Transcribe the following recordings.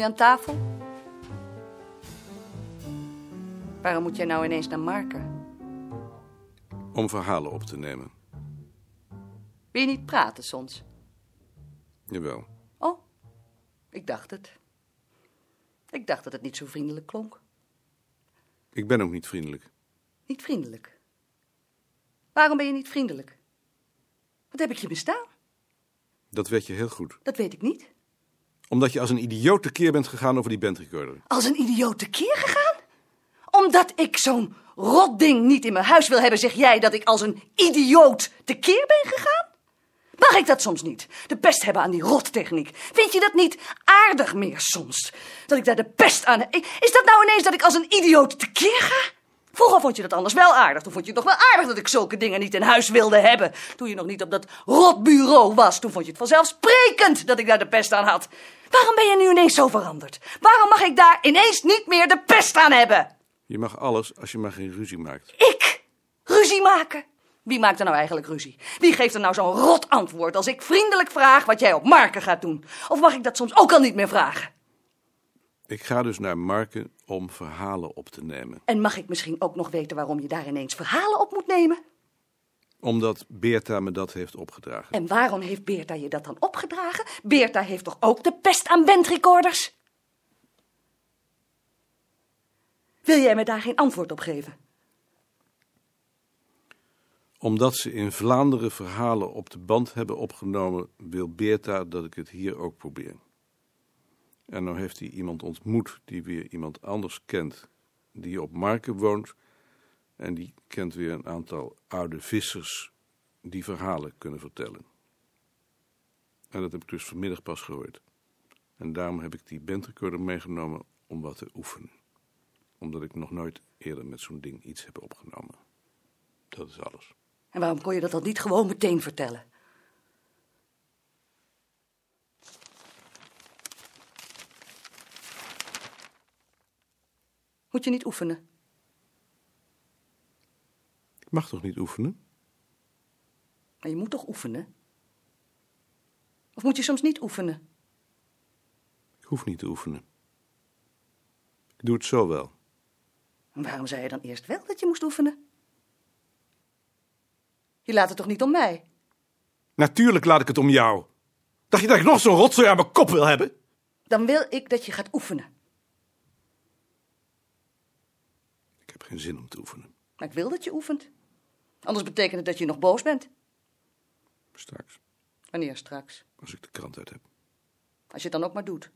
Je aan tafel? Waarom moet jij nou ineens naar Marken? Om verhalen op te nemen. Wil je niet praten soms? Jawel. Oh, ik dacht het. Ik dacht dat het niet zo vriendelijk klonk. Ik ben ook niet vriendelijk. Niet vriendelijk. Waarom ben je niet vriendelijk? Wat heb ik je bestaan? Dat weet je heel goed. Dat weet ik niet. Omdat je als een idioot tekeer bent gegaan over die bandrecorder. Als een idioot tekeer gegaan? Omdat ik zo'n rotding niet in mijn huis wil hebben, zeg jij dat ik als een idioot tekeer ben gegaan? Mag ik dat soms niet? De pest hebben aan die rottechniek. Vind je dat niet aardig meer soms? Dat ik daar de pest aan heb? Is dat nou ineens dat ik als een idioot tekeer ga? Vroeger vond je dat anders wel aardig. Toen vond je het nog wel aardig dat ik zulke dingen niet in huis wilde hebben. Toen je nog niet op dat rotbureau was. Toen vond je het vanzelfsprekend dat ik daar de pest aan had. Waarom ben je nu ineens zo veranderd? Waarom mag ik daar ineens niet meer de pest aan hebben? Je mag alles als je maar geen ruzie maakt. Ik? Ruzie maken? Wie maakt er nou eigenlijk ruzie? Wie geeft er nou zo'n rot antwoord als ik vriendelijk vraag wat jij op Marken gaat doen? Of mag ik dat soms ook al niet meer vragen? Ik ga dus naar Marken om verhalen op te nemen. En mag ik misschien ook nog weten waarom je daar ineens verhalen op moet nemen? Omdat Beerta me dat heeft opgedragen. En waarom heeft Beerta je dat dan opgedragen? Beerta heeft toch ook de pest aan bandrecorders? Wil jij me daar geen antwoord op geven? Omdat ze in Vlaanderen verhalen op de band hebben opgenomen, wil Beerta dat ik het hier ook probeer. En nou heeft hij iemand ontmoet die weer iemand anders kent, die op Marken woont. En die kent weer een aantal oude vissers die verhalen kunnen vertellen. En dat heb ik dus vanmiddag pas gehoord. En daarom heb ik die bandrecorder meegenomen om wat te oefenen. Omdat ik nog nooit eerder met zo'n ding iets heb opgenomen. Dat is alles. En waarom kon je dat dan niet gewoon meteen vertellen? Moet je niet oefenen? Ik mag toch niet oefenen? Maar je moet toch oefenen? Of moet je soms niet oefenen? Ik hoef niet te oefenen. Ik doe het zo wel. En waarom zei je dan eerst wel dat je moest oefenen? Je laat het toch niet om mij? Natuurlijk laat ik het om jou. Dacht je dat ik nog zo'n rotzooi aan mijn kop wil hebben? Dan wil ik dat je gaat oefenen. Ik heb geen zin om te oefenen. Maar ik wil dat je oefent. Anders betekent het dat je nog boos bent. Straks, Wanneer straks? als ik de krant uit heb. Als je het dan ook maar doet.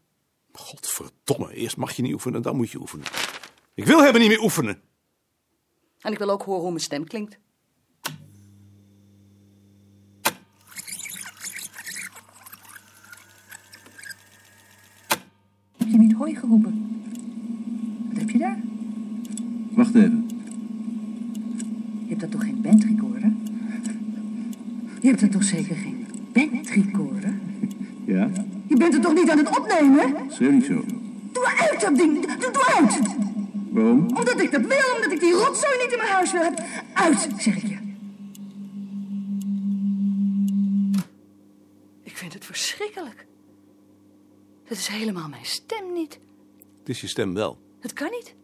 Godverdomme, eerst mag je niet oefenen, dan moet je oefenen. Ik wil hebben niet meer oefenen. En ik wil ook horen hoe mijn stem klinkt. Heb je niet hooi geroepen? Wat heb je daar? Wacht even. Je hebt dat toch geen bandrecorder? Je hebt er toch zeker geen bandrecorder? Ja? Je bent er toch niet aan het opnemen? Schreeuw niet zo. Doe uit dat ding! Doe, doe uit! Waarom? Omdat ik dat wil, omdat ik die rotzooi niet in mijn huis wil hebben. Uit, zeg ik je. Ik vind het verschrikkelijk. Dat is helemaal mijn stem niet. Het is je stem wel. Dat kan niet.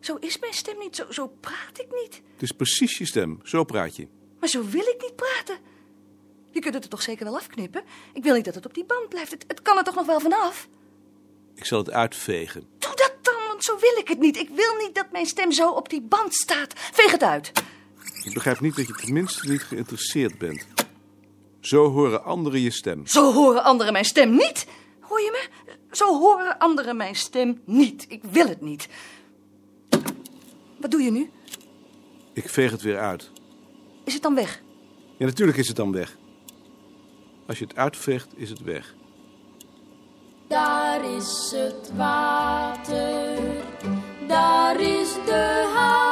Zo is mijn stem niet. Zo, zo praat ik niet. Het is precies je stem. Zo praat je. Maar zo wil ik niet praten. Je kunt het er toch zeker wel afknippen? Ik wil niet dat het op die band blijft. Het, het kan er toch nog wel vanaf? Ik zal het uitvegen. Doe dat dan, want zo wil ik het niet. Ik wil niet dat mijn stem zo op die band staat. Veeg het uit. Ik begrijp niet dat je tenminste niet geïnteresseerd bent. Zo horen anderen je stem. Zo horen anderen mijn stem niet. Hoor je me? Zo horen anderen mijn stem niet. Ik wil het niet. Wat doe je nu? Ik veeg het weer uit. Is het dan weg? Ja, natuurlijk is het dan weg. Als je het uitveegt, is het weg. Daar is het water, daar is de haven,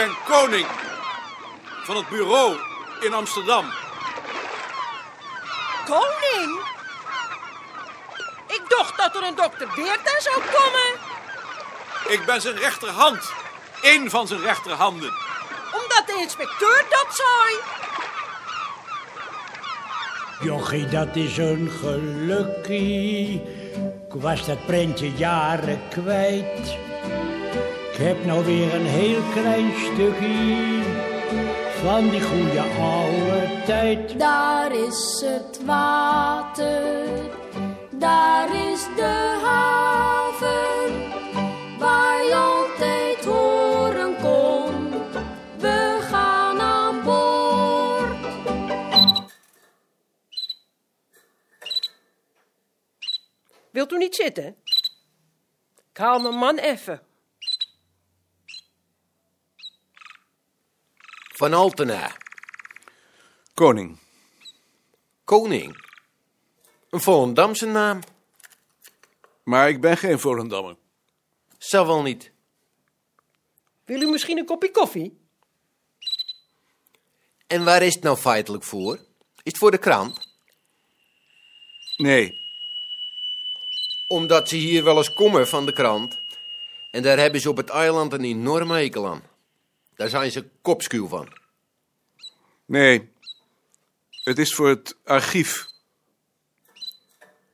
ben koning van het bureau in Amsterdam. Koning? Ik dacht dat er een dokter Beerta zou komen. Ik ben zijn rechterhand. Eén van zijn rechterhanden. Omdat de inspecteur dat zei. Jochie, dat is een gelukkie. Ik was dat prentje jaren kwijt. Ik heb nou weer een heel klein stukje van die goede oude tijd. Daar is het water, daar is de haven, waar je altijd horen kon. We gaan aan boord. Wilt u niet zitten? Ik haal mijn man even. Van Altena. Koning. Koning. Een Volendamse naam. Maar ik ben geen Volendammer. Zal wel niet. Wil u misschien een kopje koffie? En waar is het nou feitelijk voor? Is het voor de krant? Nee, Omdat ze hier wel eens komen van de krant. En daar hebben ze op het eiland een enorme hekel aan. Daar zijn ze kopskuw van. nee. Het is voor het archief.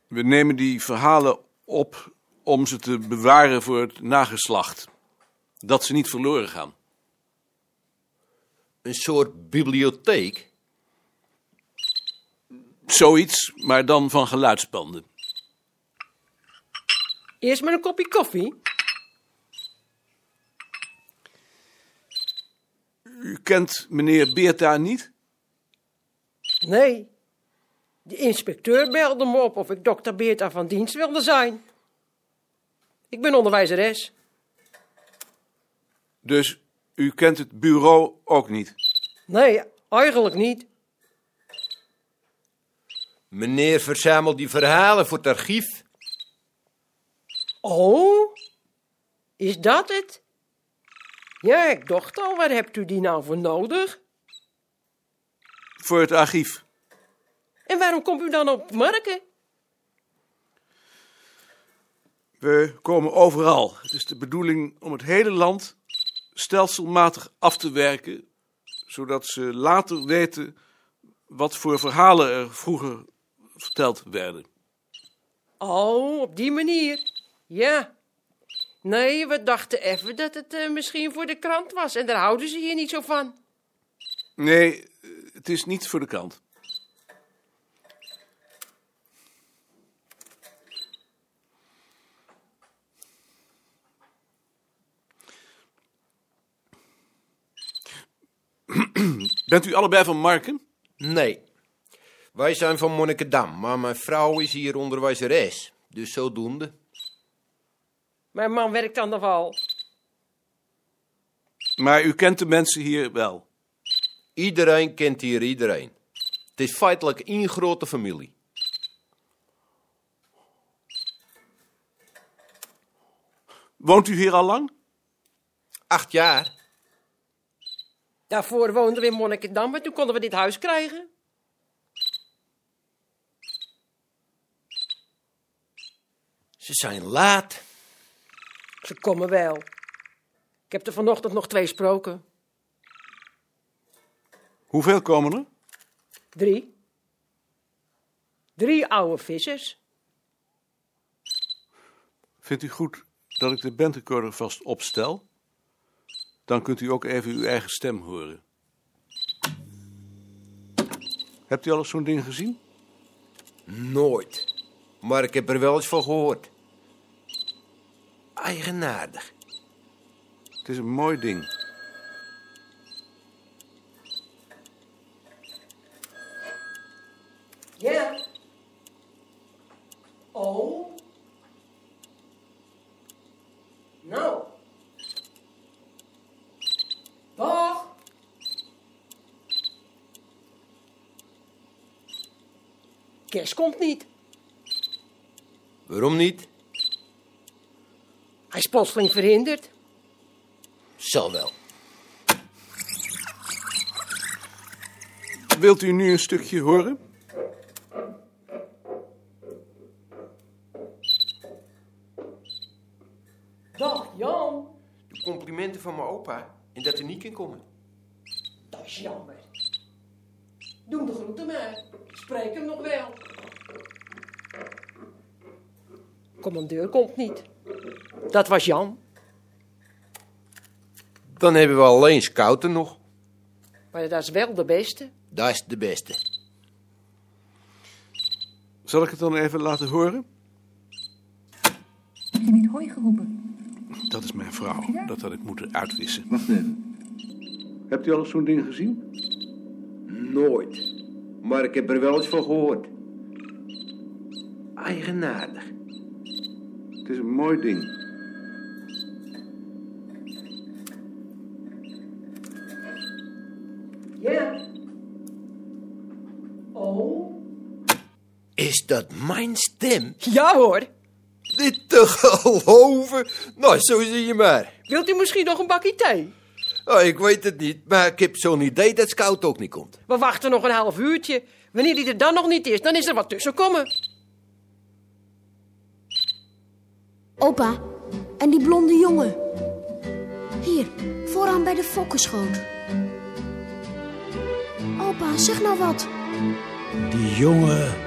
We nemen die verhalen op om ze te bewaren voor het nageslacht. Dat ze niet verloren gaan. Een soort bibliotheek. Zoiets, maar dan van geluidsbanden. Eerst maar een kopje koffie. U kent meneer Beerta niet? Nee. De inspecteur belde me op of ik dokter Beerta van dienst wilde zijn. Ik ben onderwijzeres. Dus u kent het bureau ook niet? Nee, eigenlijk niet. Meneer verzamelt die verhalen voor het archief. Oh, is dat het? Ja, ik dacht al, waar hebt u die nou voor nodig? Voor het archief. En waarom komt u dan op marken? We komen overal. Het is de bedoeling om het hele land stelselmatig af te werken, zodat ze later weten wat voor verhalen er vroeger verteld werden. Oh, op die manier. Ja. Nee, we dachten even dat het eh, misschien voor de krant was. En daar houden ze hier niet zo van. Nee, het is niet voor de krant. Bent u allebei van Marken? Nee. Wij zijn van Monnikendam, maar mijn vrouw is hier onderwijzeres. Dus zodoende. Mijn man werkt aan de wal. Maar u kent de mensen hier wel. Iedereen kent hier iedereen. Het is feitelijk één grote familie. Woont u hier al lang? Acht jaar. Daarvoor woonden we in Monnikendam en toen konden we dit huis krijgen. Ze zijn laat. Ze komen wel. Ik heb er vanochtend nog twee gesproken. Hoeveel komen er? Drie. Drie oude vissers. Vindt u goed dat ik de bandrecorder vast opstel? Dan kunt u ook even uw eigen stem horen. Hebt u al eens zo'n ding gezien? Nooit. Maar ik heb er wel eens van gehoord. Eigenaardig. Het is een mooi ding. Ja. Oh. Nou. Dag. Kerst komt niet. Waarom niet? Hij is plotseling verhinderd. Zal wel. Wilt u nu een stukje horen? Dag Jan. De complimenten van mijn opa en dat er niet in komen. Dat is jammer. Doe de groeten maar. Spreek hem nog wel. Commandeur komt niet. Dat was Jan. Dan hebben we alleen scouten nog. Maar dat is wel de beste. Dat is de beste. Zal ik het dan even laten horen? Heb je niet hooi geroepen? Dat is mijn vrouw. Dat had ik moeten uitwissen. Wacht even. Hebt u al eens zo'n ding gezien? Nooit. Maar ik heb er wel eens van gehoord. Eigenaardig. Het is een mooi ding. Is dat mijn stem? Ja hoor. Dit te geloven? Nou, zo zie je maar. Wilt u misschien nog een bakje thee? Oh, ik weet het niet, maar ik heb zo'n idee dat Scout ook niet komt. We wachten nog een half uurtje. Wanneer die er dan nog niet is, dan is er wat tussen komen. Opa, en die blonde jongen. Hier, vooraan bij de fokkenschoot. Opa, zeg nou wat. Die jongen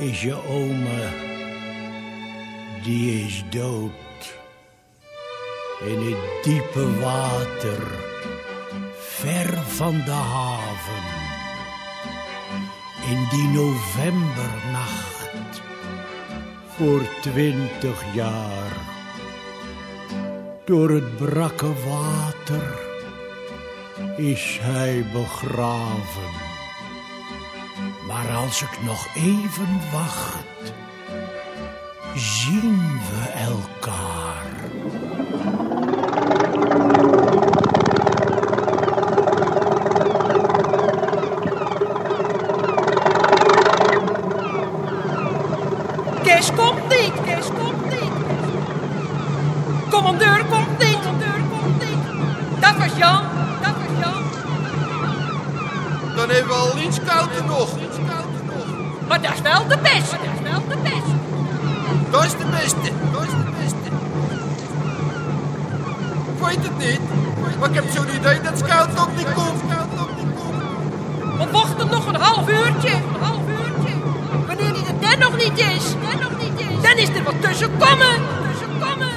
is je ome. Die is dood. In het diepe water, ver van de haven. In die novembernacht, voor twintig jaar. Door het brakke water is hij begraven. Maar als ik nog even wacht, zien we elkaar. Maar dat is wel de beste, dat is wel de beste. Dat is de beste, dat is de beste. Ik weet het niet, maar ik heb zo'n idee dat Scout ook niet komt. We wachten nog een half uurtje. Een half uurtje. Wanneer die er dan nog niet is, dan nog niet is, dan is er wat tussen komen. Tussen komen.